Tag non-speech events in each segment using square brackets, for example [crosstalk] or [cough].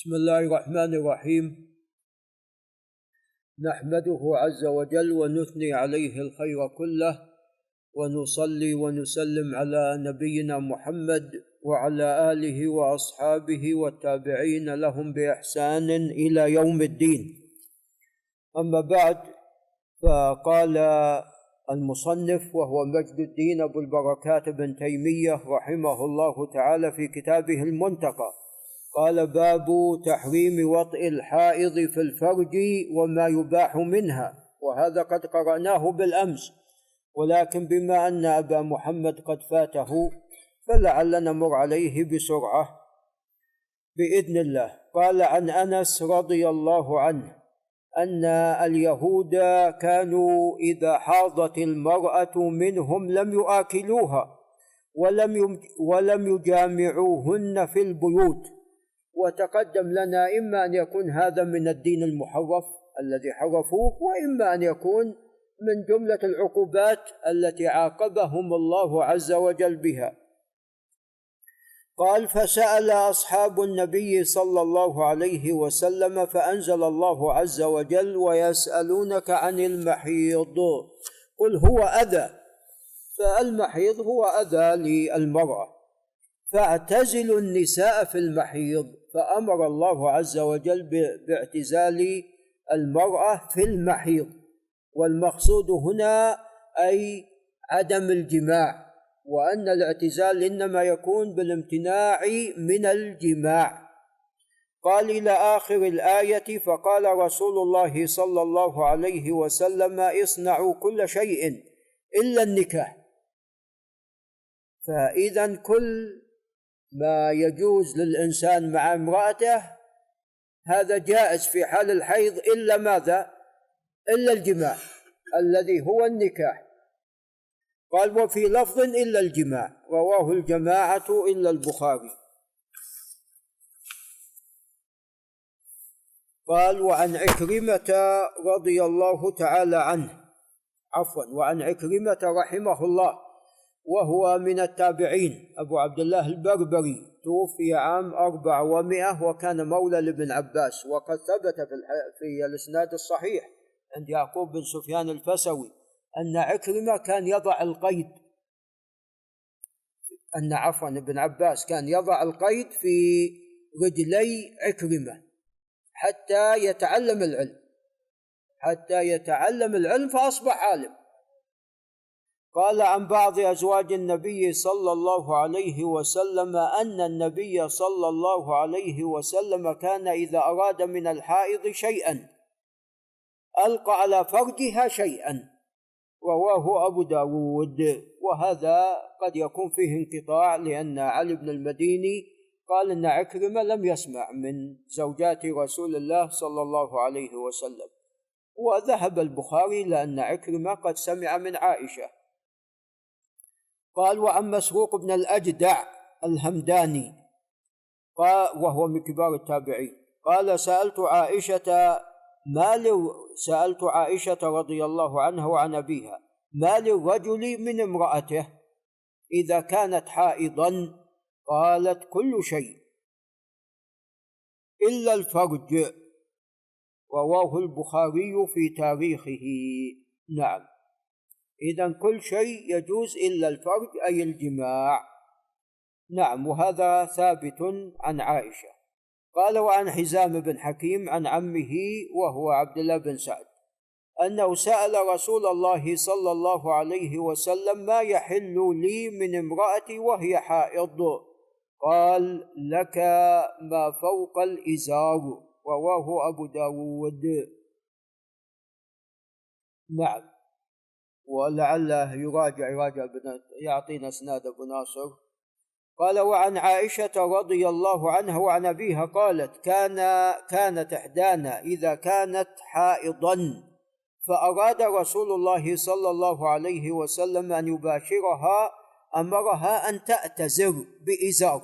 بسم الله الرحمن الرحيم. نحمده عز وجل ونثني عليه الخير كله ونصلي ونسلم على نبينا محمد وعلى آله وأصحابه والتابعين لهم بإحسان إلى يوم الدين. أما بعد فقال المصنف وهو مجد الدين أبو البركات بن تيمية رحمه الله تعالى في كتابه المنتقى قال باب تحريم وطئ الحائض في الفرج وما يباح منها وهذا قد قرأناه بالأمس. ولكن بما أن أبا محمد قد فاته فلعلنا نمر عليه بسرعة. بإذن الله. قال عن أنس رضي الله عنه أن اليهود كانوا إذا حاضت المرأة منهم لم يآكلوها ولم ولم يجامعوهن في البيوت. وتقدم لنا إما أن يكون هذا من الدين المحرف الذي حرفوه وإما أن يكون من جملة العقوبات التي عاقبهم الله عز وجل بها. قال فسأل أصحاب النبي صلى الله عليه وسلم فأنزل الله عز وجل ويسألونك عن المحيض. قل هو أذى. فالمحيض هو أذى للمرأة. فاعتزلوا النساء في المحيض فأمر الله عز وجل باعتزال المرأة في المحيض. والمقصود هنا أي عدم الجماع وأن الاعتزال إنما يكون بالامتناع من الجماع. قال إلى آخر الآية فقال رسول الله صلى الله عليه وسلم اصنعوا كل شيء إلا النكاح. فإذا كل ما يجوز للإنسان مع امرأته هذا جائز في حال الحيض إلا ماذا؟ إلا الجماع الذي هو النكاح قال وفي لفظ إلا الجماع رواه الجماعة إلا البخاري قال وعن عكرمة رضي الله تعالى عنه عفوا وعن عكرمة رحمه الله وهو من التابعين. أبو عبد الله البربري توفي عام أربع ومائة وكان مولى لابن عباس وقد ثبت في, في الإسناد الصحيح عند يعقوب بن سفيان الفسوي أن عكرمة كان يضع القيد أن عفوا ابن عباس كان يضع القيد في رجلي عكرمة حتى يتعلم العلم حتى يتعلم العلم فأصبح عالم. قال عن بعض أزواج النبي صلى الله عليه وسلم أن النبي صلى الله عليه وسلم كان إذا أراد من الحائض شيئا ألقى على فرجها شيئا رواه أبو داود. وهذا قد يكون فيه انقطاع لأن علي بن المديني قال أن عكرمة لم يسمع من زوجات رسول الله صلى الله عليه وسلم. وذهب البخاري لأن عكرمة قد سمع من عائشة. قال وعن مسروق بن الأجدع الهمداني قال وهو من كبار التابعين قال سألت عائشة ما سألت عائشة رضي الله عنها وعن أبيها ما للرجل من امرأته إذا كانت حائضا؟ قالت كل شيء إلا الفرج. رواه البخاري في تاريخه. نعم. إذا كل شيء يجوز إلا الفرج أي الجماع. نعم وهذا ثابت عن عائشة. قال وعن حزام بن حكيم عن عمه وهو عبد الله بن سعد أنه سأل رسول الله صلى الله عليه وسلم ما يحل لي من امراتي وهي حائض؟ قال لك ما فوق الإزار رواه أبو داود. نعم. ولعله يراجع يراجع يعطينا إسناد أبو ناصر. قال وعن عائشة رضي الله عنها وعن أبيها قالت كان كانت إحدانا إذا كانت حائضا فأراد رسول الله صلى الله عليه وسلم أن يباشرها أمرها أن تأتزر بإزار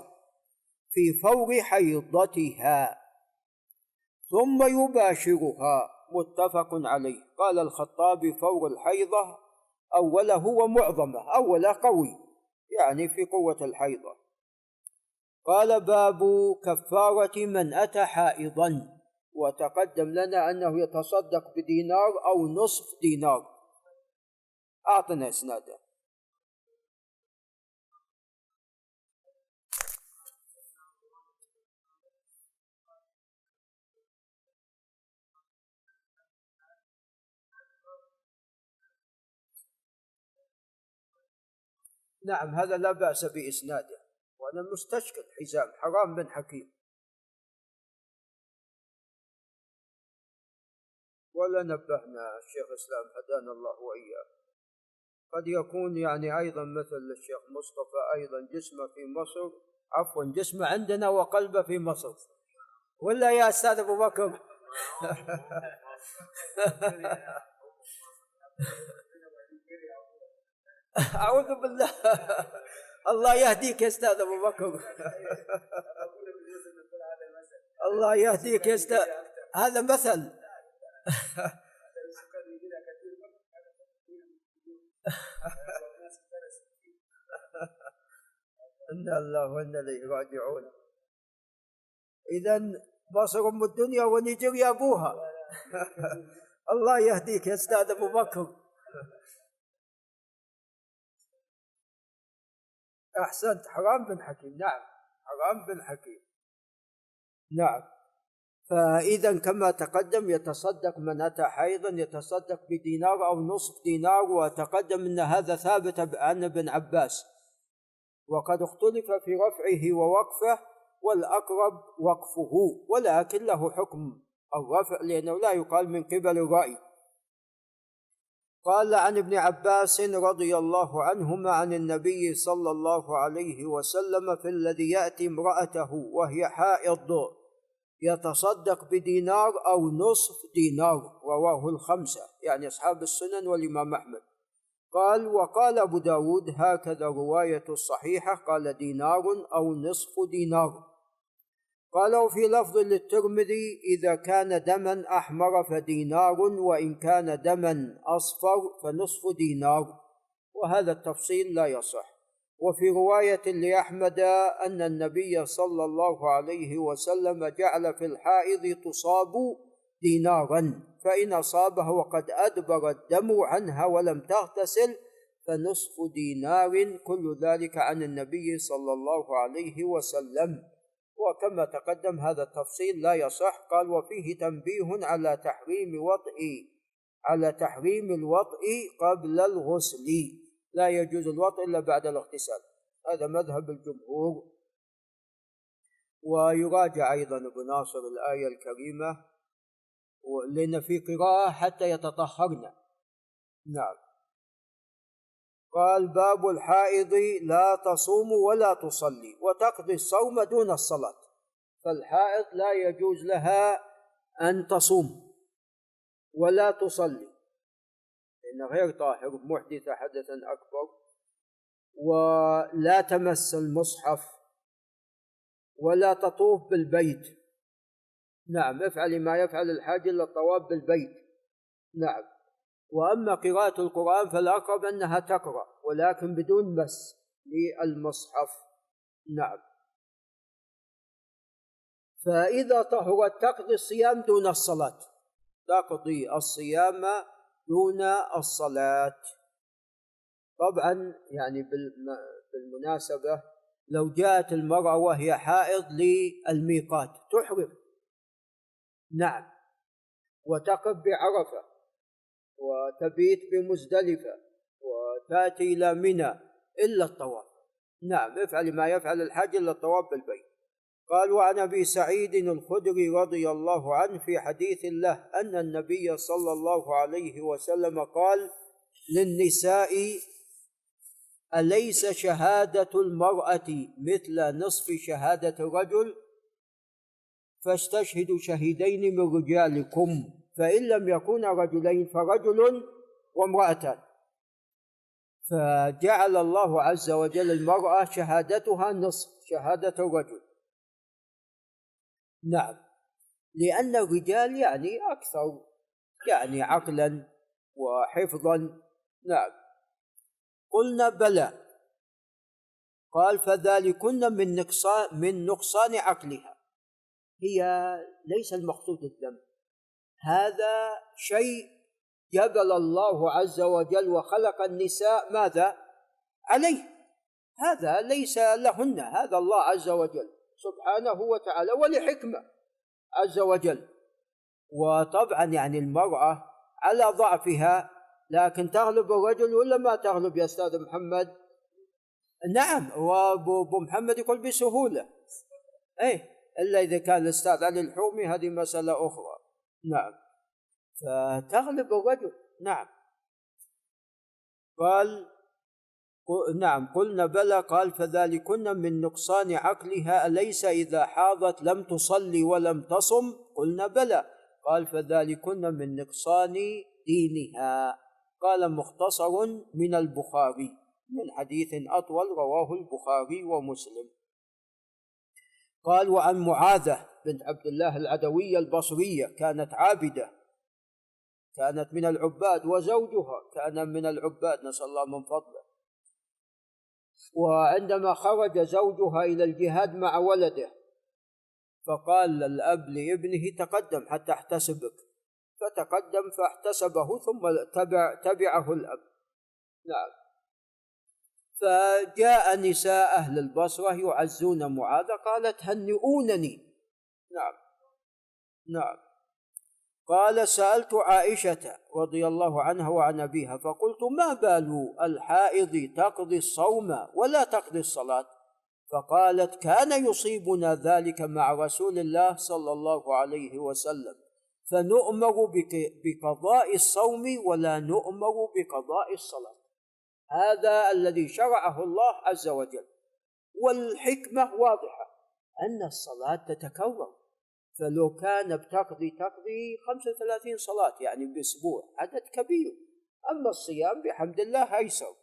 في فور حيضتها ثم يباشرها. متفق عليه. قال الخطابي فور الحيضة أوله ومعظمه أوله قوي يعني في قوة الحيضة. قال باب كفارة من أتى حائضا وتقدم لنا أنه يتصدق بدينار أو نصف دينار. أعطنا إسناده. نعم هذا لا بأس بإسناده وأنا مستشكل حزام حرام بن حكيم. ولا نبهنا الشيخ الإسلام هدانا الله وإياه قد يكون يعني أيضا مثل الشيخ مصطفى أيضا جسمه في مصر عفوا جسمه عندنا وقلبه في مصر. ولا يا أستاذ أبو بكر؟ [laughs] [laughs] أعوذ بالله. الله يهديك يا أستاذ أبو بكر. الله يهديك يا أستاذ. هذا مثل. إنا الله وإنا إليه راجعون. إذا مصر أم الدنيا ونيجيريا أبوها. الله يهديك يا أستاذ أبو بكر. أحسنت. حرام بن حكيم. نعم. حرام بن حكيم. نعم. فإذا كما تقدم يتصدق من أتى حيضا يتصدق بدينار أو نصف دينار وتقدم أن هذا ثابت عن ابن عباس. وقد اختلف في رفعه ووقفه والأقرب وقفه ولكن له حكم الرفع لأنه لا يقال من قبل الرأي. قال عن ابن عباس رضي الله عنهما عن النبي صلى الله عليه وسلم في الذي يأتي امرأته وهي حائض يتصدق بدينار أو نصف دينار رواه الخمسة يعني أصحاب السنن والإمام أحمد. قال وقال أبو داود هكذا رواية الصحيحة قال دينار أو نصف دينار. قالوا في لفظ للترمذي إذا كان دما أحمر فدينار وإن كان دما أصفر فنصف دينار وهذا التفصيل لا يصح. وفي رواية لأحمد أن النبي صلى الله عليه وسلم جعل في الحائض تصاب دينارا فإن أصابه وقد أدبر الدم عنها ولم تغتسل فنصف دينار كل ذلك عن النبي صلى الله عليه وسلم. وكما تقدم هذا التفصيل لا يصح. قال وفيه تنبيه على تحريم وطئ على تحريم الوطئ قبل الغسل. لا يجوز الوطئ إلا بعد الاغتسال. هذا مذهب الجمهور. ويراجع أيضا ابن ناصر الآية الكريمة لأن في قراءة حتى يتطهرن. نعم. قال باب الحائض لا تصوم ولا تصلي وتقضي الصوم دون الصلاة فالحائض لا يجوز لها أن تصوم ولا تصلي. لأن غير طاهر محدثة حدثا أكبر ولا تمس المصحف ولا تطوف بالبيت. نعم افعلي ما يفعل الحاج إلا الطواف بالبيت. نعم. وأما قراءة القرآن فالأقرب أنها تقرأ ولكن بدون مس للمصحف. نعم. فإذا طهرت تقضي الصيام دون الصلاة. تقضي الصيام دون الصلاة. طبعا يعني بالمناسبة لو جاءت المرأة وهي حائض للميقات تحرم. نعم. وتقف بعرفه وتبيت بمزدلفة وتأتي إلى منى إلا الطواف. نعم افعل ما يفعل الحج إلا الطواف بالبيت. قال وعن أبي سعيد الخدري رضي الله عنه في حديث له أن النبي صلى الله عليه وسلم قال للنساء أليس شهادة المرأة مثل نصف شهادة الرجل فاستشهدوا شهيدين من رجالكم. فإن لم يكونا رجلين فرجل وامرأتان فجعل الله عز وجل المرأة شهادتها نصف شهادة الرجل. نعم. لأن الرجال يعني أكثر يعني عقلا وحفظا. نعم. قلنا بلى. قال فذلكن من نقصان من نقصان عقلها. هي ليس المقصود الذنب هذا شيء جبل الله عز وجل وخلق النساء ماذا؟ عليه. هذا ليس لهن هذا الله عز وجل سبحانه وتعالى ولحكمة عز وجل. وطبعا يعني المرأة على ضعفها لكن تغلب الرجل ولا ما تغلب يا أستاذ محمد؟ نعم وأبو محمد يقول بسهولة. إيه إلا إذا كان الأستاذ علي الحومي هذه مسألة أخرى. نعم. فتغلب الرجل نعم. قال نعم قلنا بلى. قال فذلكن من نقصان عقلها. أليس إذا حاضت لم تصلي ولم تصم؟ قلنا بلى. قال فذلكن من نقصان دينها. قال مختصر من البخاري. من حديث أطول رواه البخاري ومسلم. قال وعن معاذة بنت عبد الله العدوية البصرية كانت عابدة كانت من العباد وزوجها كان من العباد نسأل الله من فضله. وعندما خرج زوجها إلى الجهاد مع ولده فقال الأب لابنه تقدم حتى احتسبك. فتقدم فاحتسبه ثم تبع تبعه الأب. نعم. فجاء نساء أهل البصرة يعزون معاذ قالت هنئونني. نعم. نعم. قال سألت عائشة رضي الله عنها وعن أبيها فقلت ما بال الحائض تقضي الصوم ولا تقضي الصلاة؟ فقالت كان يصيبنا ذلك مع رسول الله صلى الله عليه وسلم فنؤمر بقضاء الصوم ولا نؤمر بقضاء الصلاة. هذا الذي شرعه الله عز وجل. والحكمة واضحة أن الصلاة تتكرر. فلو كان بتقضي تقضي 35 صلاة يعني بأسبوع عدد كبير. أما الصيام بحمد الله أيسر.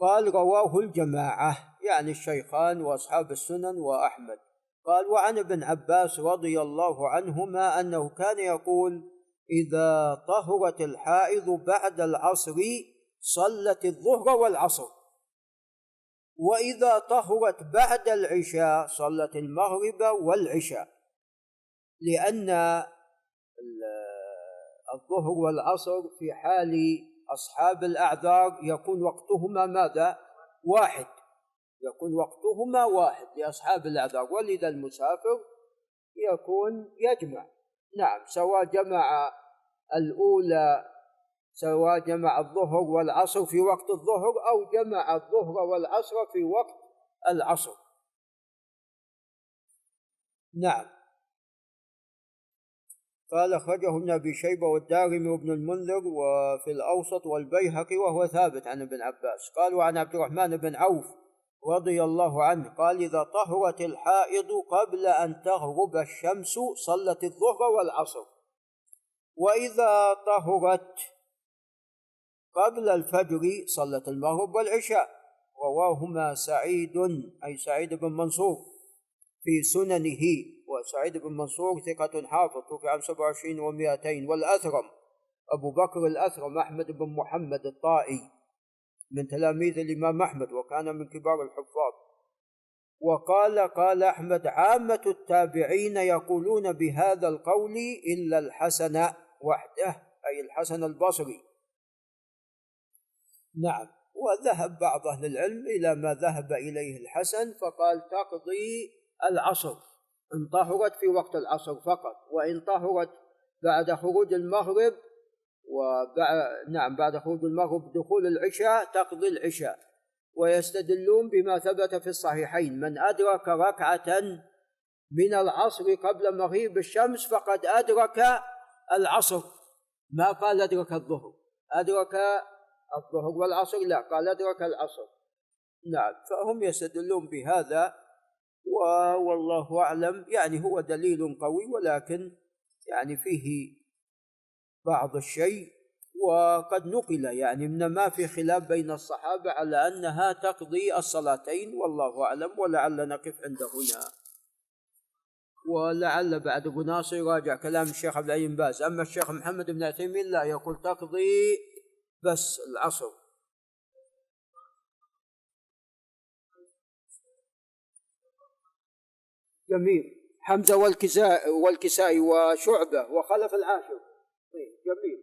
قال رواه الجماعة يعني الشيخان وأصحاب السنن وأحمد. قال وعن ابن عباس رضي الله عنهما أنه كان يقول إذا طهرت الحائض بعد العصر صلت الظهر والعصر. وإذا طهرت بعد العشاء صلت المغرب والعشاء. لأن الظهر والعصر في حال أصحاب الأعذار يكون وقتهما ماذا؟ واحد. يكون وقتهما واحد لأصحاب الأعذار. ولذا المسافر يكون يجمع. نعم سواء جمع الأولى سواء جمع الظهر والعصر في وقت الظهر أو جمع الظهر والعصر في وقت العصر. نعم. قال أخرجه ابن أبي شيبة والدارمي وابن المنذر وفي الأوسط والبيهقي وهو ثابت عن ابن عباس. قال وعن عبد الرحمن بن عوف رضي الله عنه قال إذا طهرت الحائض قبل أن تغرب الشمس صلت الظهر والعصر وإذا طهرت قبل الفجر صلت المغرب والعشاء. رواهما سعيد أي سعيد بن منصور في سننه وسعيد بن منصور ثقة حافظ توفي عام 27 و200 والأثرم أبو بكر الأثرم أحمد بن محمد الطائي. من تلاميذ الإمام أحمد وكان من كبار الحفاظ. وقال قال أحمد عامة التابعين يقولون بهذا القول إلا الحسن وحده أي الحسن البصري. نعم. وذهب بعض أهل العلم إلى ما ذهب إليه الحسن فقال تقضي العصر. إن طهرت في وقت العصر فقط وإن طهرت بعد خروج المغرب وبعد نعم بعد خروج المغرب دخول العشاء تقضي العشاء. ويستدلون بما ثبت في الصحيحين. من أدرك ركعة من العصر قبل مغيب الشمس فقد أدرك العصر. ما قال أدرك الظهر. أدرك الظهر والعصر؟ لا قال أدرك العصر. نعم فهم يستدلون بهذا والله أعلم. يعني هو دليل قوي ولكن يعني فيه بعض الشيء وقد نقل يعني من ما في خلاف بين الصحابة على أنها تقضي الصلاتين والله أعلم ولعل نقف عند هنا. ولعل بعد أبو ناصر يراجع كلام الشيخ عبد العزيز باز. أما الشيخ محمد بن عثيمين لا يقول تقضي بس العصر. جميل. حمزة والكسائي وشعبة وخلف العاشر. طيب جميل